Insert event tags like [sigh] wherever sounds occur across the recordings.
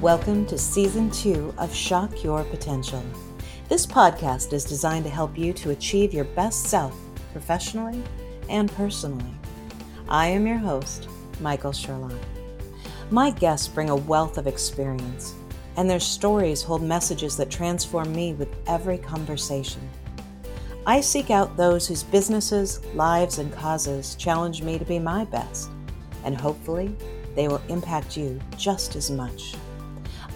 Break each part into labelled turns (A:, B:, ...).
A: Welcome to season two of Shock Your Potential. This podcast is designed to help you to achieve your best self professionally and personally. I am your host, Michael Sherlock. My guests bring a wealth of experience, and their stories hold messages that transform me with every conversation. I seek out those whose businesses, lives, and causes challenge me to be my best, and hopefully, they will impact you just as much.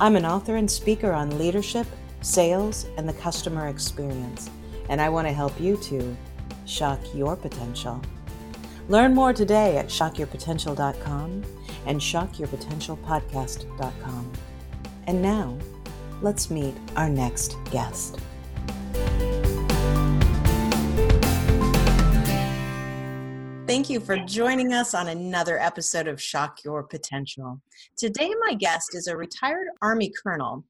A: I'm an author and speaker on leadership, sales, and the customer experience, and I want to help you to shock your potential. Learn more today at shockyourpotential.com and shockyourpotentialpodcast.com. And now, let's meet our next guest. Thank you for joining us on another episode of Shock Your Potential. Today, my guest is a retired Army colonel,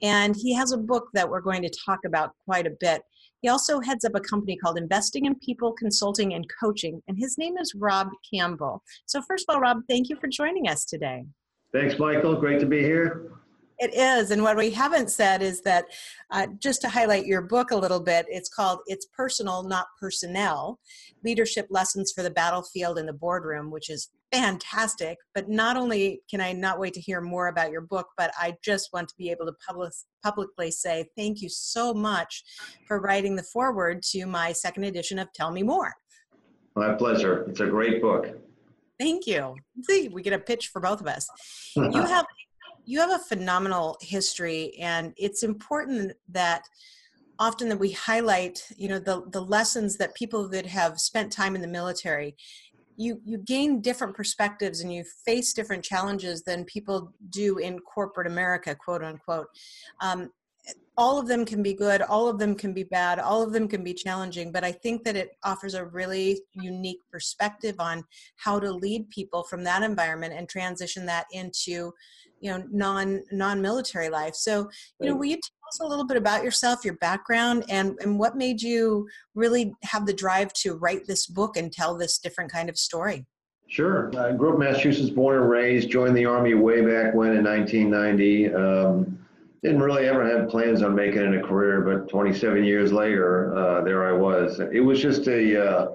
A: and he has a book that we're going to talk about quite a bit. He also heads up a company called Investing in People Consulting and Coaching, and his name is Rob Campbell. So, first of all, Rob, thank you for joining us today.
B: Thanks, Michael. Great to be here.
A: It is. And what we haven't said is that uh, just to highlight your book a little bit, it's called It's Personal, Not Personnel Leadership Lessons for the Battlefield and the Boardroom, which is fantastic. But not only can I not wait to hear more about your book, but I just want to be able to public, publicly say thank you so much for writing the foreword to my second edition of Tell Me More.
B: My pleasure. It's a great book.
A: Thank you. See, we get a pitch for both of us. [laughs] You have you have a phenomenal history and it's important that often that we highlight you know the the lessons that people that have spent time in the military you you gain different perspectives and you face different challenges than people do in corporate america quote unquote. Um, all of them can be good all of them can be bad all of them can be challenging but i think that it offers a really unique perspective on how to lead people from that environment and transition that into you know non non-military life so you know will you tell us a little bit about yourself your background and and what made you really have the drive to write this book and tell this different kind of story
B: Sure. I grew up in Massachusetts, born and raised, joined the Army way back when in 1990. Um, didn't really ever have plans on making it a career, but 27 years later, uh, there I was. It was just a, uh,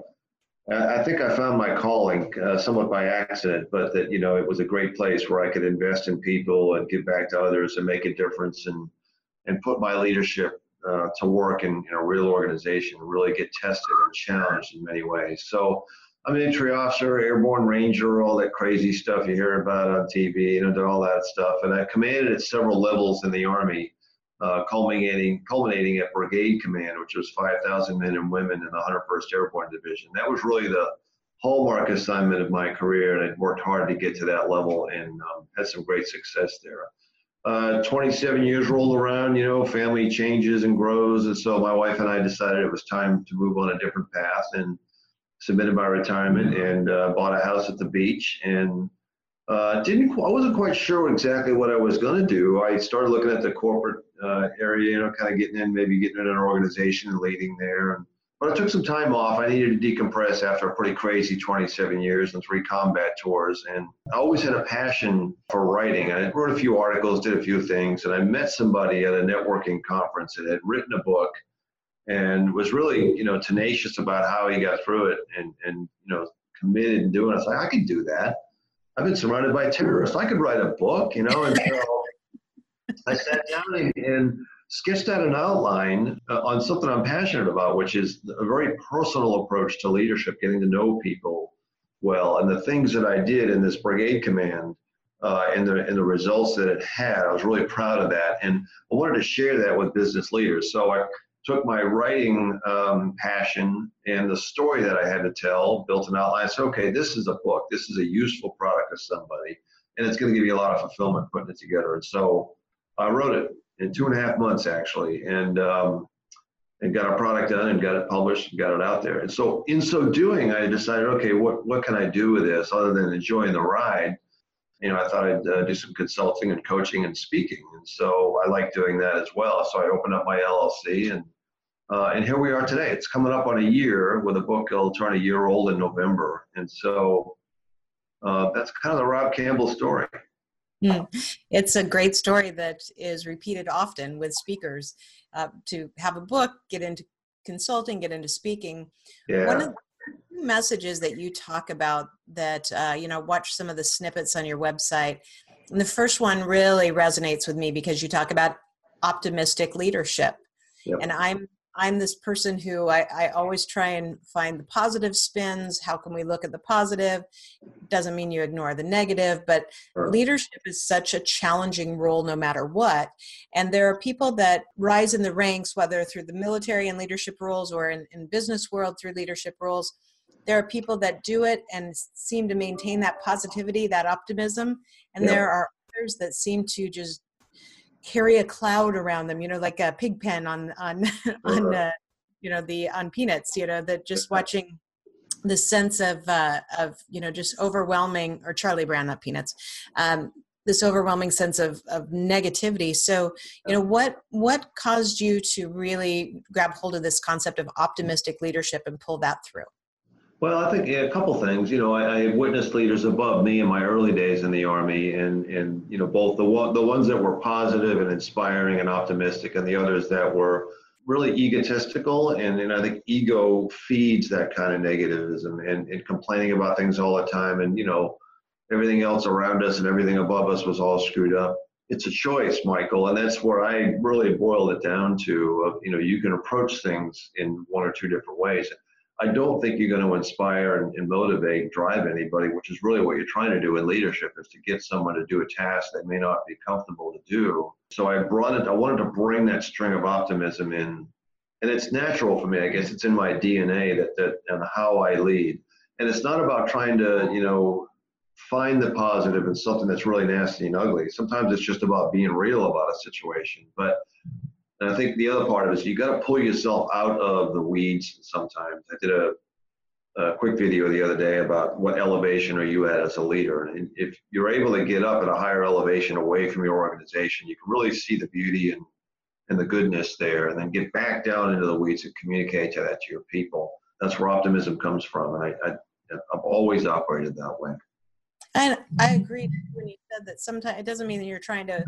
B: I think I found my calling uh, somewhat by accident, but that you know it was a great place where I could invest in people and give back to others and make a difference and and put my leadership uh, to work in, in, a real organization, really get tested and challenged in many ways. So I'm an infantry officer, airborne ranger, all that crazy stuff you hear about on TV, you know, all that stuff. And I commanded at several levels in the Army uh, culminating culminating at brigade command, which was 5,000 men and women in the 101st Airborne Division. That was really the hallmark assignment of my career, and I worked hard to get to that level and um, had some great success there. Uh, 27 years rolled around, you know, family changes and grows, and so my wife and I decided it was time to move on a different path and submitted my retirement and uh, bought a house at the beach and uh, didn't I wasn't quite sure exactly what I was going to do. I started looking at the corporate uh, area, you know, kind of getting in, maybe getting in an organization and leading there. And but I took some time off. I needed to decompress after a pretty crazy 27 years and three combat tours. And I always had a passion for writing. I wrote a few articles, did a few things, and I met somebody at a networking conference that had written a book and was really, you know, tenacious about how he got through it and and you know committed and doing it. I was like, I could do that. I've been surrounded by terrorists. I could write a book, you know. And so [laughs] I sat down and, and, sketched out an outline uh, on something I'm passionate about, which is a very personal approach to leadership, getting to know people well, and the things that I did in this brigade command. Uh, and the and the results that it had, I was really proud of that, and I wanted to share that with business leaders. So I took my writing um, passion and the story that I had to tell, built an outline. Said, okay, this is a book. This is a useful product to somebody, and it's going to give you a lot of fulfillment putting it together. And so I wrote it in two and a half months actually, and um, and got a product done and got it published and got it out there. And so in so doing, I decided, okay, what what can I do with this other than enjoying the ride? You know, I thought I'd uh, do some consulting and coaching and speaking, and so I like doing that as well. So I opened up my LLC and uh, and here we are today. It's coming up on a year with a book. It'll turn a year old in November. And so uh, that's kind of the Rob Campbell story.
A: Hmm. It's a great story that is repeated often with speakers uh, to have a book, get into consulting, get into speaking.
B: Yeah.
A: One of messages that you talk about that, uh, you know, watch some of the snippets on your website. And the first one really resonates with me because you talk about optimistic leadership.
B: Yep.
A: And I'm I'm this person who I, I always try and find the positive spins. How can we look at the positive? Doesn't mean you ignore the negative, but
B: Sure.
A: leadership is such a challenging role no matter what. And there are people that rise in the ranks, whether through the military and leadership roles or in, in business world through leadership roles. There are people that do it and seem to maintain that positivity, that optimism. And
B: Yeah.
A: there are others that seem to just carry a cloud around them, you know, like a pig pen on on [laughs] on uh, you know the on peanuts, you know, that just watching the sense of uh, of you know just overwhelming or Charlie Brown, not peanuts. Um, this overwhelming sense of, of negativity. So, you know, what what caused you to really grab hold of this concept of optimistic leadership and pull that through?
B: Well, I think yeah, a couple things. You know, I, I witnessed leaders above me in my early days in the army, and and you know both the the ones that were positive and inspiring and optimistic, and the others that were really egotistical. And and I think ego feeds that kind of negativism and, and complaining about things all the time, and you know everything else around us and everything above us was all screwed up. It's a choice, Michael, and that's where I really boiled it down to. Of you know, you can approach things in one or two different ways. I don't think you're going to inspire and, and motivate, drive anybody, which is really what you're trying to do in leadership is to get someone to do a task they may not be comfortable to do. So I brought it, I wanted to bring that string of optimism in. And it's natural for me, I guess it's in my DNA that, that and how I lead. And it's not about trying to, you know, find the positive in something that's really nasty and ugly. Sometimes it's just about being real about a situation. But and I think the other part of it is you got to pull yourself out of the weeds sometimes. I did a, a quick video the other day about what elevation are you at as a leader. And if you're able to get up at a higher elevation away from your organization, you can really see the beauty and, and the goodness there and then get back down into the weeds and communicate to that to your people. That's where optimism comes from. And I, I, I've always operated that way.
A: And I mm-hmm. agree when you said that sometimes it doesn't mean that you're trying to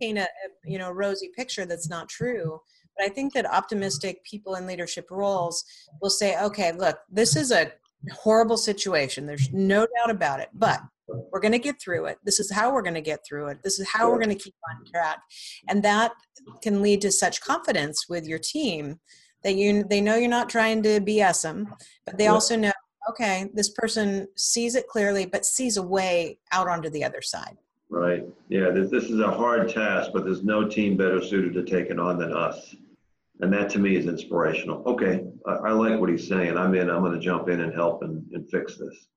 A: paint a, a you know rosy picture that's not true. But I think that optimistic people in leadership roles will say, okay, look, this is a horrible situation. There's no doubt about it, but we're going to get through it. This is how we're going to get through it. This is how we're going to keep on track. And that can lead to such confidence with your team that you they know you're not trying to BS them, but they also know okay, this person sees it clearly, but sees a way out onto the other side.
B: Right. Yeah, this, this is a hard task, but there's no team better suited to take it on than us. And that to me is inspirational. Okay, I, I like what he's saying. I'm in. I'm going to jump in and help and, and fix this.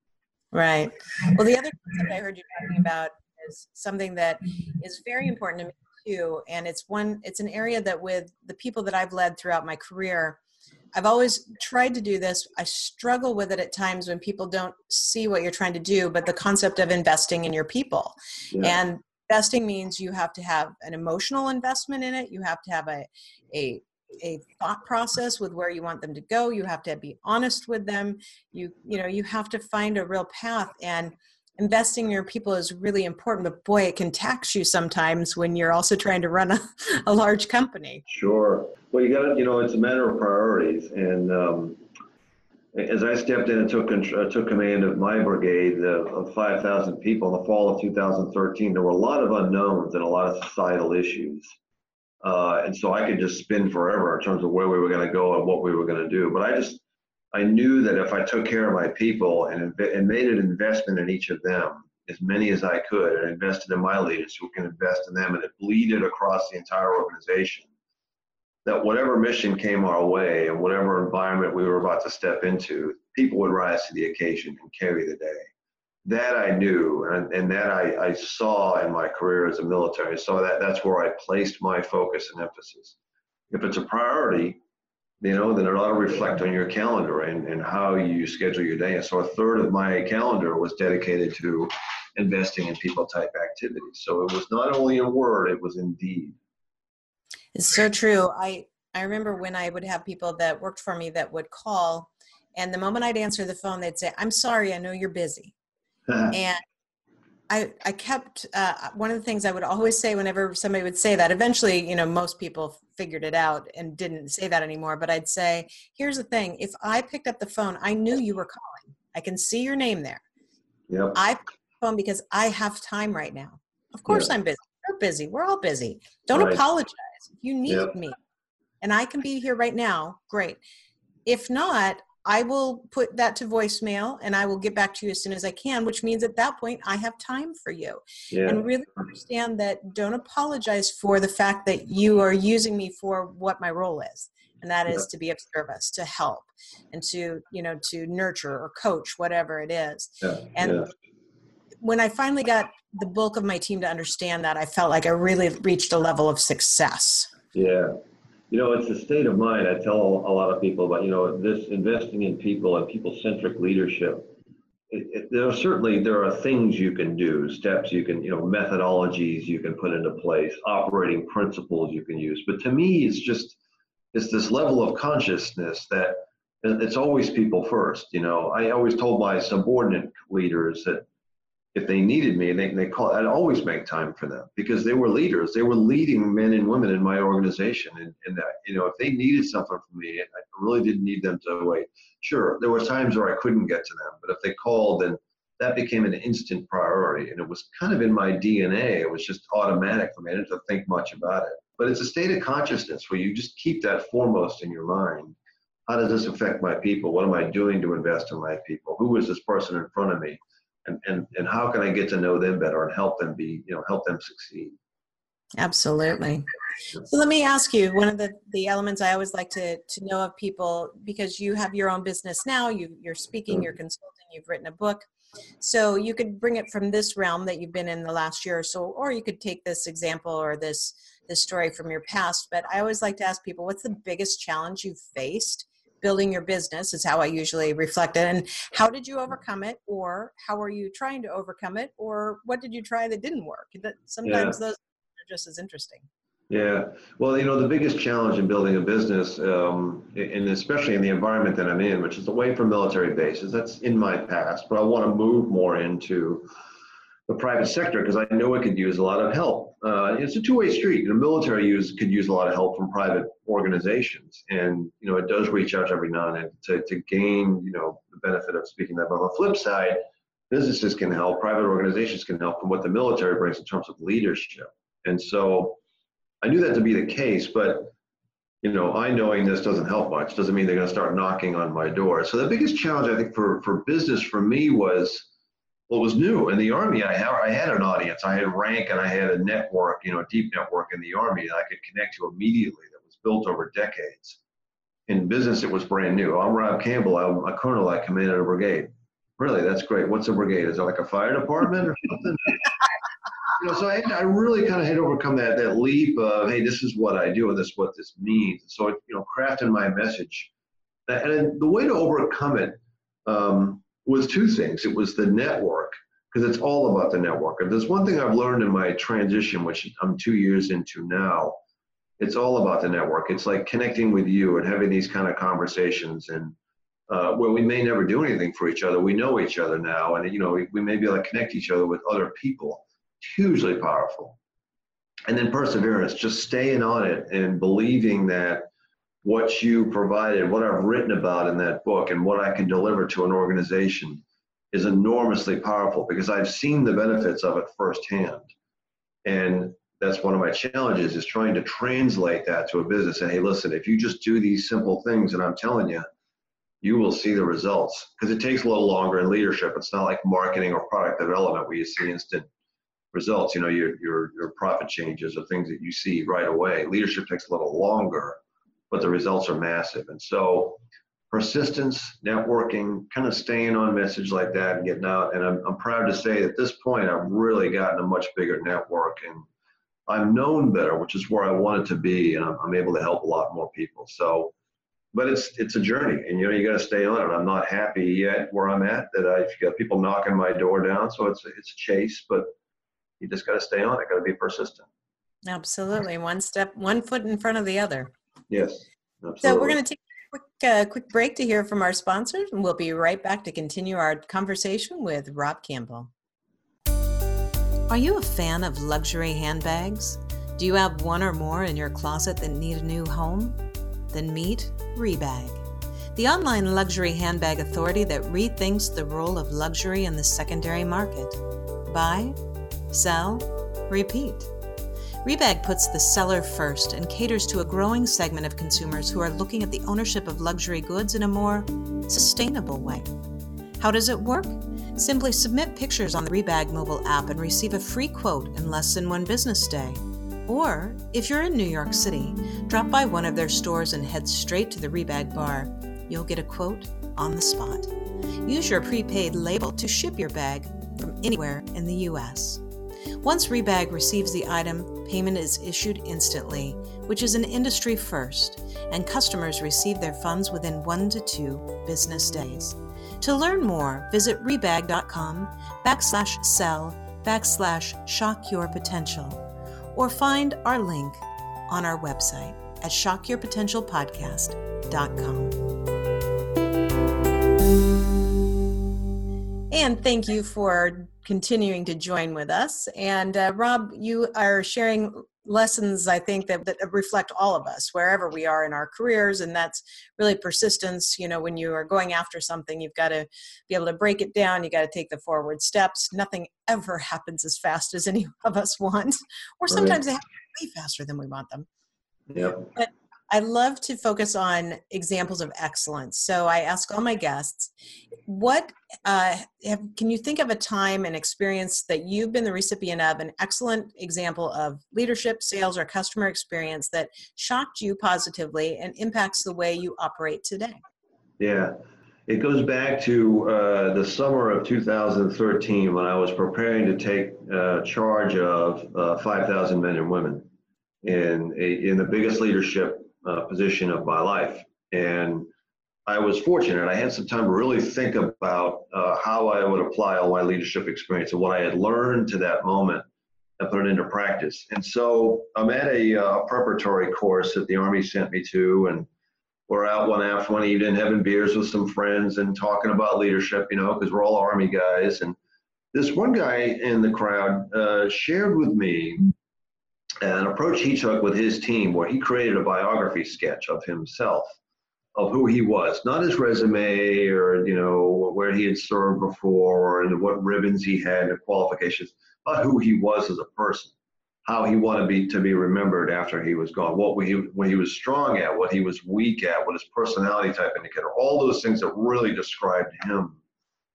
A: Right. Well, the other concept I heard you talking about is something that is very important to me too, and it's one. It's an area that with the people that I've led throughout my career, I've always tried to do this. I struggle with it at times when people don't see what you're trying to do, but the concept of investing in your people.
B: Yeah.
A: And investing means you have to have an emotional investment in it. You have to have a, a, a thought process with where you want them to go. You have to be honest with them. You, you know, you have to find a real path and investing in your people is really important, but boy, it can tax you sometimes when you're also trying to run a, [laughs] a large company.
B: Sure. Well, you got you know, it's a matter of priorities. And um, as I stepped in and took uh, took command of my brigade of, of 5,000 people in the fall of 2013, there were a lot of unknowns and a lot of societal issues. Uh, and so I could just spin forever in terms of where we were going to go and what we were going to do. But I just, I knew that if I took care of my people and, and made an investment in each of them, as many as I could, and invested in my leaders who can invest in them, and it bleeded across the entire organization, that whatever mission came our way and whatever environment we were about to step into, people would rise to the occasion and carry the day. That I knew, and, and that I, I saw in my career as a military. So that, that's where I placed my focus and emphasis. If it's a priority, you know, then it ought to reflect on your calendar and, and how you schedule your day. And so a third of my calendar was dedicated to investing in people type activities. So it was not only in word, it was in deed.
A: It's so true. I I remember when I would have people that worked for me that would call, and the moment I'd answer the phone, they'd say, "I'm sorry, I know you're busy," [laughs] and I, I kept uh, one of the things I would always say whenever somebody would say that. Eventually, you know, most people figured it out and didn't say that anymore. But I'd say, here's the thing: if I picked up the phone, I knew you were calling. I can see your name there.
B: Yep.
A: I phone because I have time right now. Of course,
B: Yeah.
A: I'm busy. We're busy. We're all busy. Don't
B: Right.
A: apologize. If you need
B: Yep.
A: me, and I can be here right now, great. If not, I will put that to voicemail and I will get back to you as soon as I can, which means at that point I have time for you.
B: Yeah.
A: And really understand that don't apologize for the fact that you are using me for what my role is. And that is to be of service, to help, and to, you know, to nurture or coach, whatever it is
B: yeah.
A: and
B: yeah.
A: when I finally got the bulk of my team to understand that, I felt like I really reached a level of success.
B: Yeah. You know, it's a state of mind. I tell a lot of people about, you know, this investing in people and people-centric leadership. It, it, there are certainly there are things you can do, steps you can, you know, methodologies you can put into place, operating principles you can use. But to me, it's just it's this level of consciousness that it's always people first. You know, I always told my subordinate leaders that if they needed me, they, they call, I'd always make time for them because they were leaders. They were leading men and women in my organization. And, and that, you know, if they needed something from me, I really didn't need them to wait. Sure, there were times where I couldn't get to them, but if they called, then that became an instant priority. And it was kind of in my DNA. It was just automatic for me. I didn't have to think much about it. But it's a state of consciousness where you just keep that foremost in your mind. How does this affect my people? What am I doing to invest in my people? Who is this person in front of me? And, and, and how can I get to know them better and help them be, you know, help them succeed.
A: Absolutely. So let me ask you one of the, the elements I always like to, to know of people because you have your own business now, you, you're speaking, you're mm-hmm. consulting, you've written a book. So you could bring it from this realm that you've been in the last year or so, or you could take this example or this this story from your past. But I always like to ask people, what's the biggest challenge you've faced building your business? Is how I usually reflect it. And how did you overcome it, or how are you trying to overcome it, or what did you try that didn't work? That sometimes those are just as interesting.
B: Yeah, well, you know, the biggest challenge in building a business, um, and especially in the environment that I'm in, which is away from military bases, that's in my past, but I want to move more into the private sector because I know it could use a lot of help. Uh, it's a two-way street. The military use could use a lot of help from private organizations, and you know, it does reach out every now and then to, to gain, you know, the benefit of speaking that. But on the flip side, businesses can help, private organizations can help from what the military brings in terms of leadership, and so. I knew that to be the case, but you know, I knowing this doesn't help much. Doesn't mean they're going to start knocking on my door. So the biggest challenge I think for for business for me was what was new in the army. I had I had an audience. I had rank and I had a network, you know, a deep network in the army that I could connect to immediately. Built over decades. In business, it was brand new. I'm Rob Campbell. I'm a colonel. I commanded a brigade. Really, that's great. What's a brigade? Is it like a fire department or something? [laughs] you know, so I, I really kind of had to overcome that that leap of, hey, this is what I do and this is what this means. So, you know, crafting my message. And the way to overcome it um, was two things. It was the network, because it's all about the network. If there's one thing I've learned in my transition, which I'm two years into now, it's all about the network. It's like connecting with you and having these kind of conversations and uh, where we may never do anything for each other. We know each other now, and you know we, we may be able to connect each other with other people hugely powerful. And then perseverance, just staying on it and believing that what you provided, what I've written about in that book, and what I can deliver to an organization is enormously powerful because I've seen the benefits of it firsthand. And that's one of my challenges is trying to translate that to a business. And hey, listen, if you just do these simple things and I'm telling you, you will see the results because it takes a little longer in leadership. It's not like marketing or product development where you see instant results. You know, your your your profit changes or things that you see right away. Leadership takes a little longer, but the results are massive. And so, persistence, networking, kind of staying on message like that and getting out. And I'm I'm proud to say at this point I've really gotten a much bigger network and I'm known better, which is where I wanted to be, and I'm, I'm able to help a lot more people. So. But it's it's a journey, and you know you got to stay on it. I'm not happy yet where I'm at. That I've got people knocking my door down, so it's it's a chase. But you just got to stay on it. Got to be persistent.
A: Absolutely, one step, one foot in front of the other.
B: Yes. Absolutely.
A: So we're going to take a quick, uh, quick break to hear from our sponsors, and we'll be right back to continue our conversation with Rob Campbell. Are you a fan of luxury handbags? Do you have one or more in your closet that need a new home? Then meet Rebag, the online luxury handbag authority that rethinks the role of luxury in the secondary market. Buy, sell, repeat. Rebag puts the seller first and caters to a growing segment of consumers who are looking at the ownership of luxury goods in a more sustainable way. How does it work? Simply submit pictures on the Rebag mobile app and receive a free quote in less than one business day. Or, if you're in New York City, drop by one of their stores and head straight to the Rebag bar. You'll get a quote on the spot. Use your prepaid label to ship your bag from anywhere in the U.S. Once Rebag receives the item, payment is issued instantly, which is an industry first, and customers receive their funds within one to two business days. To learn more, visit rebag.com backslash sell backslash shock your potential or find our link on our website at shockyourpotentialpodcast.com. And thank you for continuing to join with us. And uh, Rob, you are sharing lessons i think that, that reflect all of us wherever we are in our careers and that's really persistence you know when you are going after something you've got to be able to break it down you got to take the forward steps nothing ever [laughs] happens as fast as any of us want or sometimes right. they happen way faster than we want them
B: yep.
A: but I love to focus on examples of excellence. So I ask all my guests, what uh, have, can you think of a time and experience that you've been the recipient of an excellent example of leadership, sales, or customer experience that shocked you positively and impacts the way you operate today?
B: Yeah. It goes back to uh, the summer of 2013 when I was preparing to take uh, charge of uh, 5,000 men and women in a, in the biggest leadership uh, position of my life. And I was fortunate. I had some time to really think about uh, how I would apply all my leadership experience and what I had learned to that moment and put it into practice. And so I'm at a uh, preparatory course that the Army sent me to, and we're out one after one evening having beers with some friends and talking about leadership, you know, because we're all Army guys. And this one guy in the crowd uh, shared with me an approach he took with his team where he created a biography sketch of himself of who he was. Not his resume or you know where he had served before and what ribbons he had and qualifications but who he was as a person how he wanted to be to be remembered after he was gone what he what he was strong at what he was weak at what his personality type indicator all those things that really described him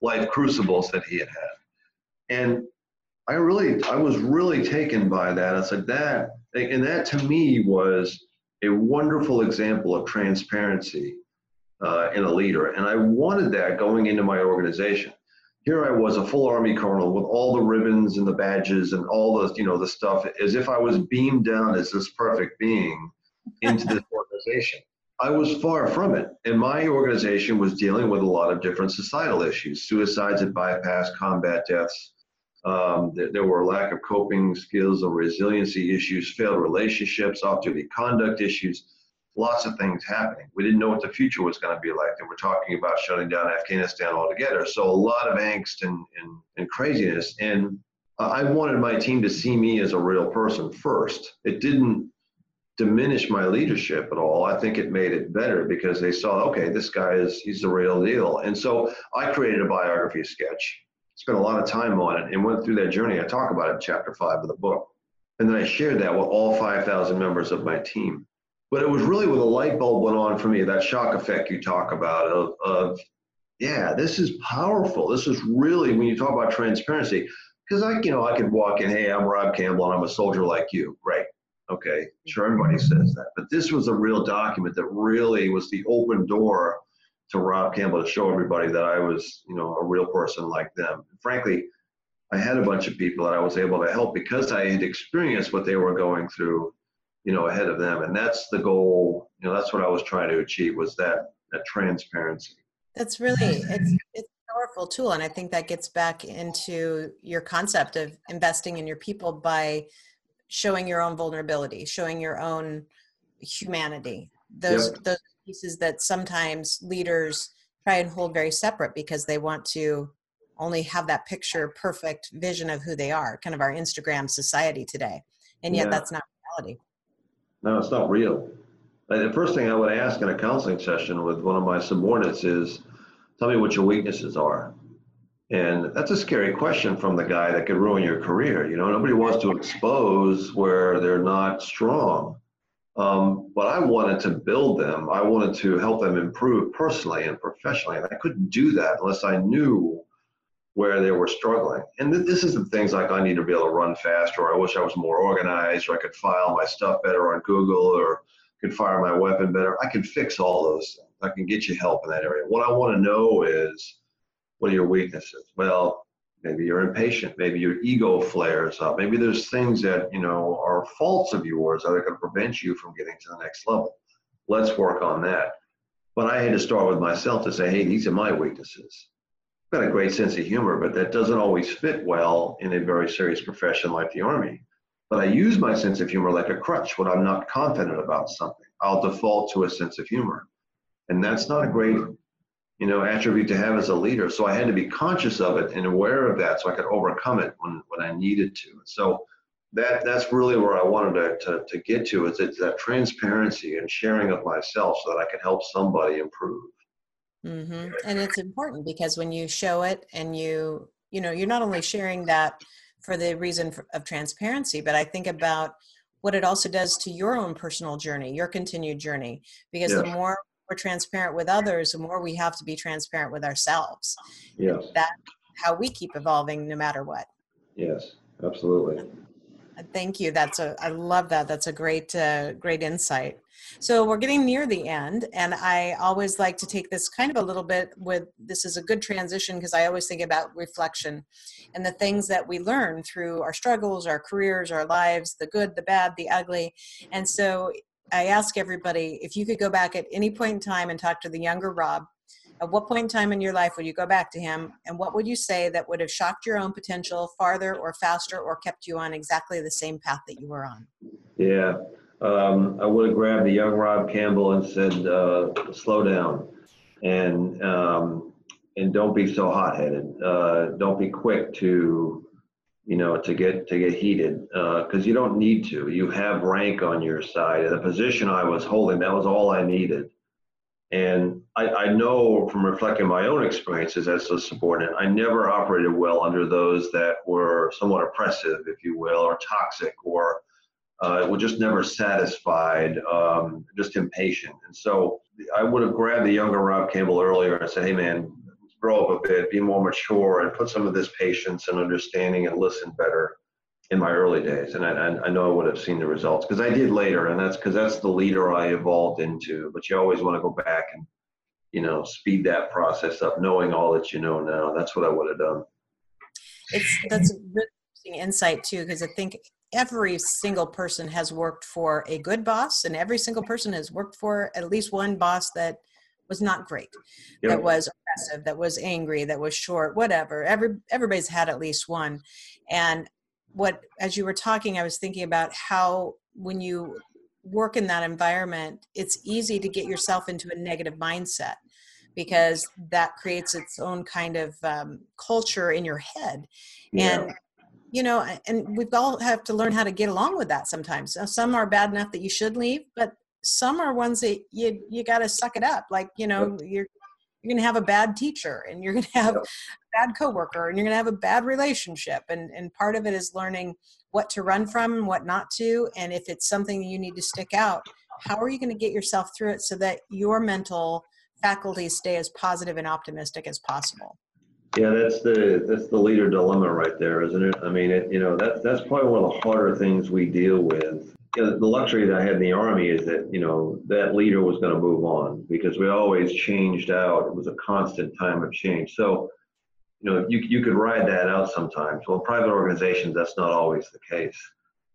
B: life crucibles that he had had. And I really, I was really taken by that. I said that, and that to me was a wonderful example of transparency uh, in a leader. And I wanted that going into my organization. Here I was, a full Army colonel with all the ribbons and the badges and all the, you know, the stuff, as if I was beamed down as this perfect being into this [laughs] organization. I was far from it. And my organization was dealing with a lot of different societal issues suicides at bypass, combat deaths, um, there, there, were lack of coping skills or resiliency issues, failed relationships, off-duty conduct issues, lots of things happening. We didn't know what the future was going to be like. And we're talking about shutting down Afghanistan altogether. So a lot of angst and, and, and craziness. And I wanted my team to see me as a real person first. It didn't diminish my leadership at all. I think it made it better because they saw, okay, this guy is, he's the real deal. And so I created a biography sketch spent a lot of time on it and went through that journey. I talk about it in chapter five of the book. And then I shared that with all 5,000 members of my team. But it was really when the light bulb went on for me, that shock effect you talk about of, of yeah, this is powerful. This is really, when you talk about transparency, because I, you know, I could walk in, hey, I'm Rob Campbell and I'm a soldier like you. Right. Okay. Sure, everybody says that. But this was a real document that really was the open door to Rob Campbell to show everybody that I was, you know, a real person like them. And frankly, I had a bunch of people that I was able to help because I had experienced what they were going through, you know, ahead of them. And that's the goal. You know, that's what I was trying to achieve was that that transparency.
A: That's really it's it's a powerful tool, and I think that gets back into your concept of investing in your people by showing your own vulnerability, showing your own humanity. Those yep. those pieces that sometimes leaders try and hold very separate because they want to only have that picture perfect vision of who they are, kind of our Instagram society today. And yet
B: Yeah.
A: that's not reality.
B: No, it's not real. Like, the first thing I would ask in a counseling session with one of my subordinates is, tell me what your weaknesses are. And that's a scary question from the guy that could ruin your career. You know, nobody wants to expose where they're not strong. Um, but I wanted to build them. I wanted to help them improve personally and professionally. And I couldn't do that unless I knew where they were struggling. And th- this isn't things like I need to be able to run faster, or I wish I was more organized, or I could file my stuff better on Google, or could fire my weapon better. I can fix all those things. I can get you help in that area. What I want to know is what are your weaknesses? Well, maybe you're impatient. Maybe your ego flares up. Maybe there's things that you know are faults of yours that are going to prevent you from getting to the next level. Let's work on that. But I had to start with myself to say, hey, these are my weaknesses. I've got a great sense of humor, but that doesn't always fit well in a very serious profession like the Army. But I use my sense of humor like a crutch when I'm not confident about something. I'll default to a sense of humor. And that's not a great, you know, attribute to have as a leader. So I had to be conscious of it and aware of that so I could overcome it when, when I needed to. So that that's really where I wanted to, to, to get to is it's that transparency and sharing of myself so that I could help somebody improve.
A: Mm-hmm. And it's important because when you show it and you, you know, you're not only sharing that for the reason of transparency, but I think about what it also does to your own personal journey, your continued journey. Because the more we're transparent with others, the more we have to be transparent with ourselves.
B: Yes,
A: That's how we keep evolving no matter what.
B: yes, absolutely.
A: Uh, Thank you. That's a I love that. That's a great uh, great insight. So we're getting near the end, and I always like to take this kind of a little bit with this is a good transition because I always think about reflection and the things that we learn through our struggles, our careers, our lives, the good, the bad, the ugly. And so I ask everybody if you could go back at any point in time and talk to the younger Rob. At what point in time in your life would you go back to him, and what would you say that would have shocked your own potential farther or faster, or kept you on exactly the same path that you were on?
B: Yeah, um, I would have grabbed the young Rob Campbell and said, uh, "Slow down, and um, and don't be so hot-headed. Uh, don't be quick to, you know, to get to get heated because you don't need to. You have rank on your side. And the position I was holding, that was all I needed. And I, I know from reflecting my own experiences as a subordinate, I never operated well under those that were somewhat oppressive, if you will, or toxic, or uh, were just never satisfied, um, just impatient. And so I would have grabbed the younger Rob Campbell earlier and said, hey, man, grow up a bit, be more mature, and put some of this patience and understanding and listen better in my early days. And I, I know I would have seen the results because I did later, and that's because that's the leader I evolved into. But you always want to go back and, you know, speed that process up, knowing all that you know now. That's what I would have done.
A: It's that's a really interesting insight too, because I think every single person has worked for a good boss, and every single person has worked for at least one boss that was not great,
B: Yep.
A: that was aggressive, that was angry, that was short, whatever. Every everybody's had at least one, and what as you were talking, I was thinking about how when you work in that environment, it's easy to get yourself into a negative mindset because that creates its own kind of um, culture in your head.
B: Yeah.
A: and you know and we've all have to learn how to get along with that sometimes. Some are bad enough that you should leave but some are ones that you you got to suck it up. Like you know you're you're going to have a bad teacher and you're going to have a bad coworker and you're going to have a bad relationship and and part of it is learning what to run from and what not to and if it's something you need to stick out how are you going to get yourself through it so that your mental faculties stay as positive and optimistic as possible
B: Yeah, that's the that's the leader dilemma right there, isn't it? I mean, it, you know, that's that's probably one of the harder things we deal with. You know, the luxury that I had in the army is that you know that leader was going to move on because we always changed out. It was a constant time of change. So, you know, you you could ride that out sometimes. Well, private organizations, that's not always the case.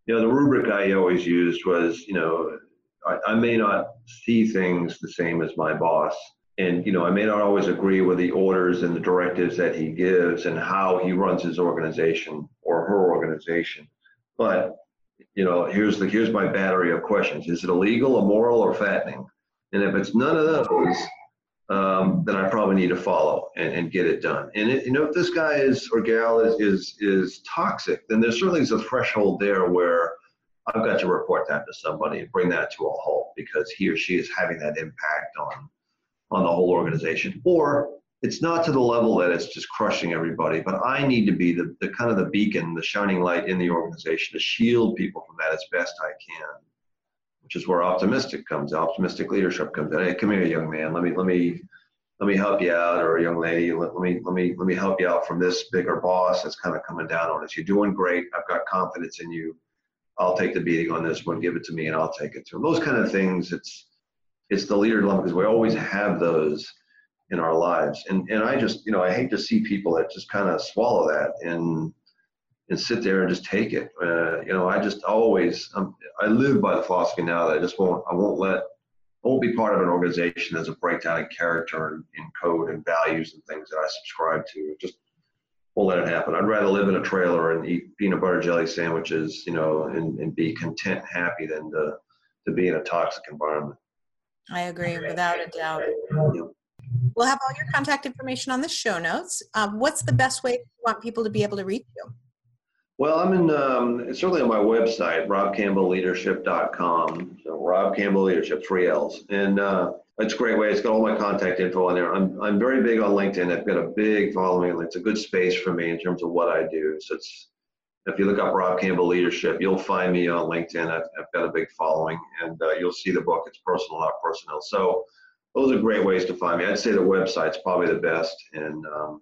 B: You know, the rubric I always used was, you know, I, I may not see things the same as my boss, and you know i may not always agree with the orders and the directives that he gives and how he runs his organization or her organization but you know here's the here's my battery of questions is it illegal immoral or fattening and if it's none of those um, then I probably need to follow and, and get it done. And it, you know, if this guy is or gal is is is toxic, then there certainly is a threshold there where I've got to report that to somebody and bring that to a halt because he or she is having that impact on on the whole organization. Or it's not to the level that it's just crushing everybody, but I need to be the, the kind of the beacon, the shining light in the organization to shield people from that as best I can, which is where optimistic comes, optimistic leadership comes in. Hey, come here, young man. Let me let me let me help you out, or young lady. Let, let me let me let me help you out from this bigger boss that's kind of coming down on us. You're doing great. I've got confidence in you. I'll take the beating on this one. Give it to me, and I'll take it to them. Those kind of things. It's it's the leader dilemma because we always have those in our lives. And and I just you know I hate to see people that just kind of swallow that and and sit there and just take it. Uh, you know I just always um, I live by the philosophy now that I just won't I won't let I won't be part of an organization that's a breakdown in character and in code and values and things that I subscribe to. Just won't let it happen. I'd rather live in a trailer and eat peanut butter jelly sandwiches, you know, and, and be content, and happy than to, to be in a toxic environment.
A: I agree, without a doubt. We'll have all your contact information on the show notes. Um, what's the best way you want people to be able to reach you?
B: Well, I'm in, um, certainly on my website, robcampbellleadership.com. So Rob Campbell Leadership, three L's. And uh, it's a great way. It's got all my contact info on there. I'm, I'm very big on LinkedIn. I've got a big following. It's a good space for me in terms of what I do. So it's, if you look up Rob Campbell Leadership, you'll find me on LinkedIn. I've, I've got a big following and uh, you'll see the book. It's personal, not personnel. So those are great ways to find me. I'd say the website's probably the best. And, um,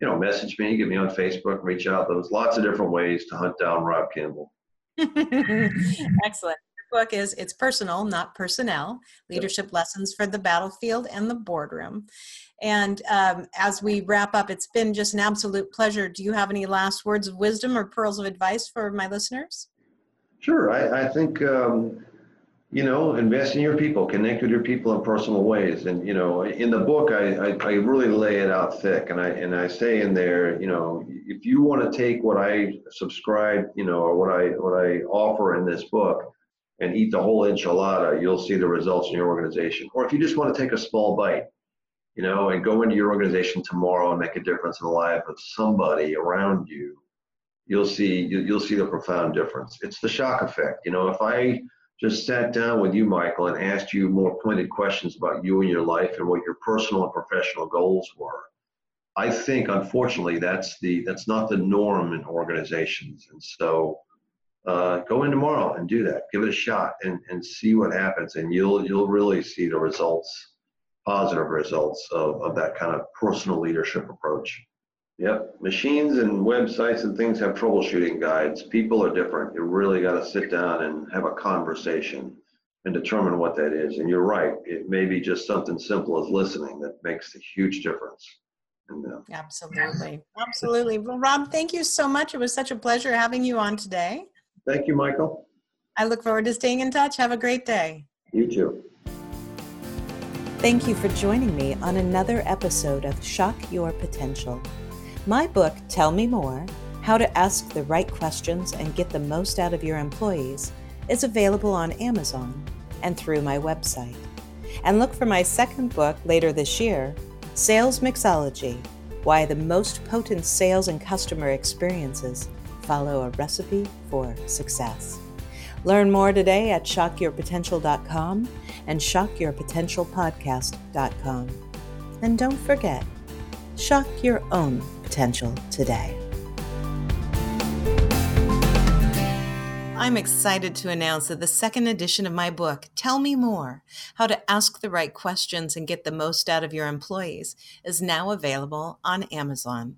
B: you know, message me, get me on Facebook, reach out. There's lots of different ways to hunt down Rob Campbell. [laughs]
A: Excellent. Your book is It's Personal, Not Personnel Leadership yep. Lessons for the Battlefield and the Boardroom. And um, as we wrap up, it's been just an absolute pleasure. Do you have any last words of wisdom or pearls of advice for my listeners?
B: Sure. I, I think um, you know, invest in your people, connect with your people in personal ways. And, you know, in the book, I, I, I, really lay it out thick. And I, and I say in there, you know, if you want to take what I subscribe, you know, or what I, what I offer in this book and eat the whole enchilada, you'll see the results in your organization. Or if you just want to take a small bite, you know, and go into your organization tomorrow and make a difference in the life of somebody around you, you'll see, you'll see the profound difference. It's the shock effect. You know, if I, just sat down with you, Michael, and asked you more pointed questions about you and your life and what your personal and professional goals were. I think, unfortunately, that's the that's not the norm in organizations, and so uh, go in tomorrow and do that. Give it a shot and, and see what happens, and you'll you'll really see the results, positive results of, of that kind of personal leadership approach. Yep, machines and websites and things have troubleshooting guides. People are different. You really got to sit down and have a conversation and determine what that is. And you're right, it may be just something simple as listening that makes a huge difference.
A: And, Absolutely. Absolutely. Well, Rob, thank you so much. It was such a pleasure having you on today.
B: Thank you, Michael.
A: I look forward to staying in touch. Have a great day.
B: You too.
A: Thank you for joining me on another episode of Shock Your Potential. My book, Tell Me More How to Ask the Right Questions and Get the Most Out of Your Employees, is available on Amazon and through my website. And look for my second book later this year Sales Mixology Why the Most Potent Sales and Customer Experiences Follow a Recipe for Success. Learn more today at shockyourpotential.com and shockyourpotentialpodcast.com. And don't forget, shock your own potential today. I'm excited to announce that the second edition of my book, Tell Me More How to Ask the Right Questions and Get the Most Out of Your Employees, is now available on Amazon.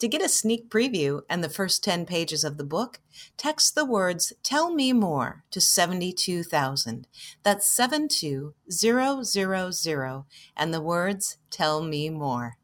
A: To get a sneak preview and the first 10 pages of the book, text the words Tell Me More to 72000. That's 72000 and the words Tell Me More.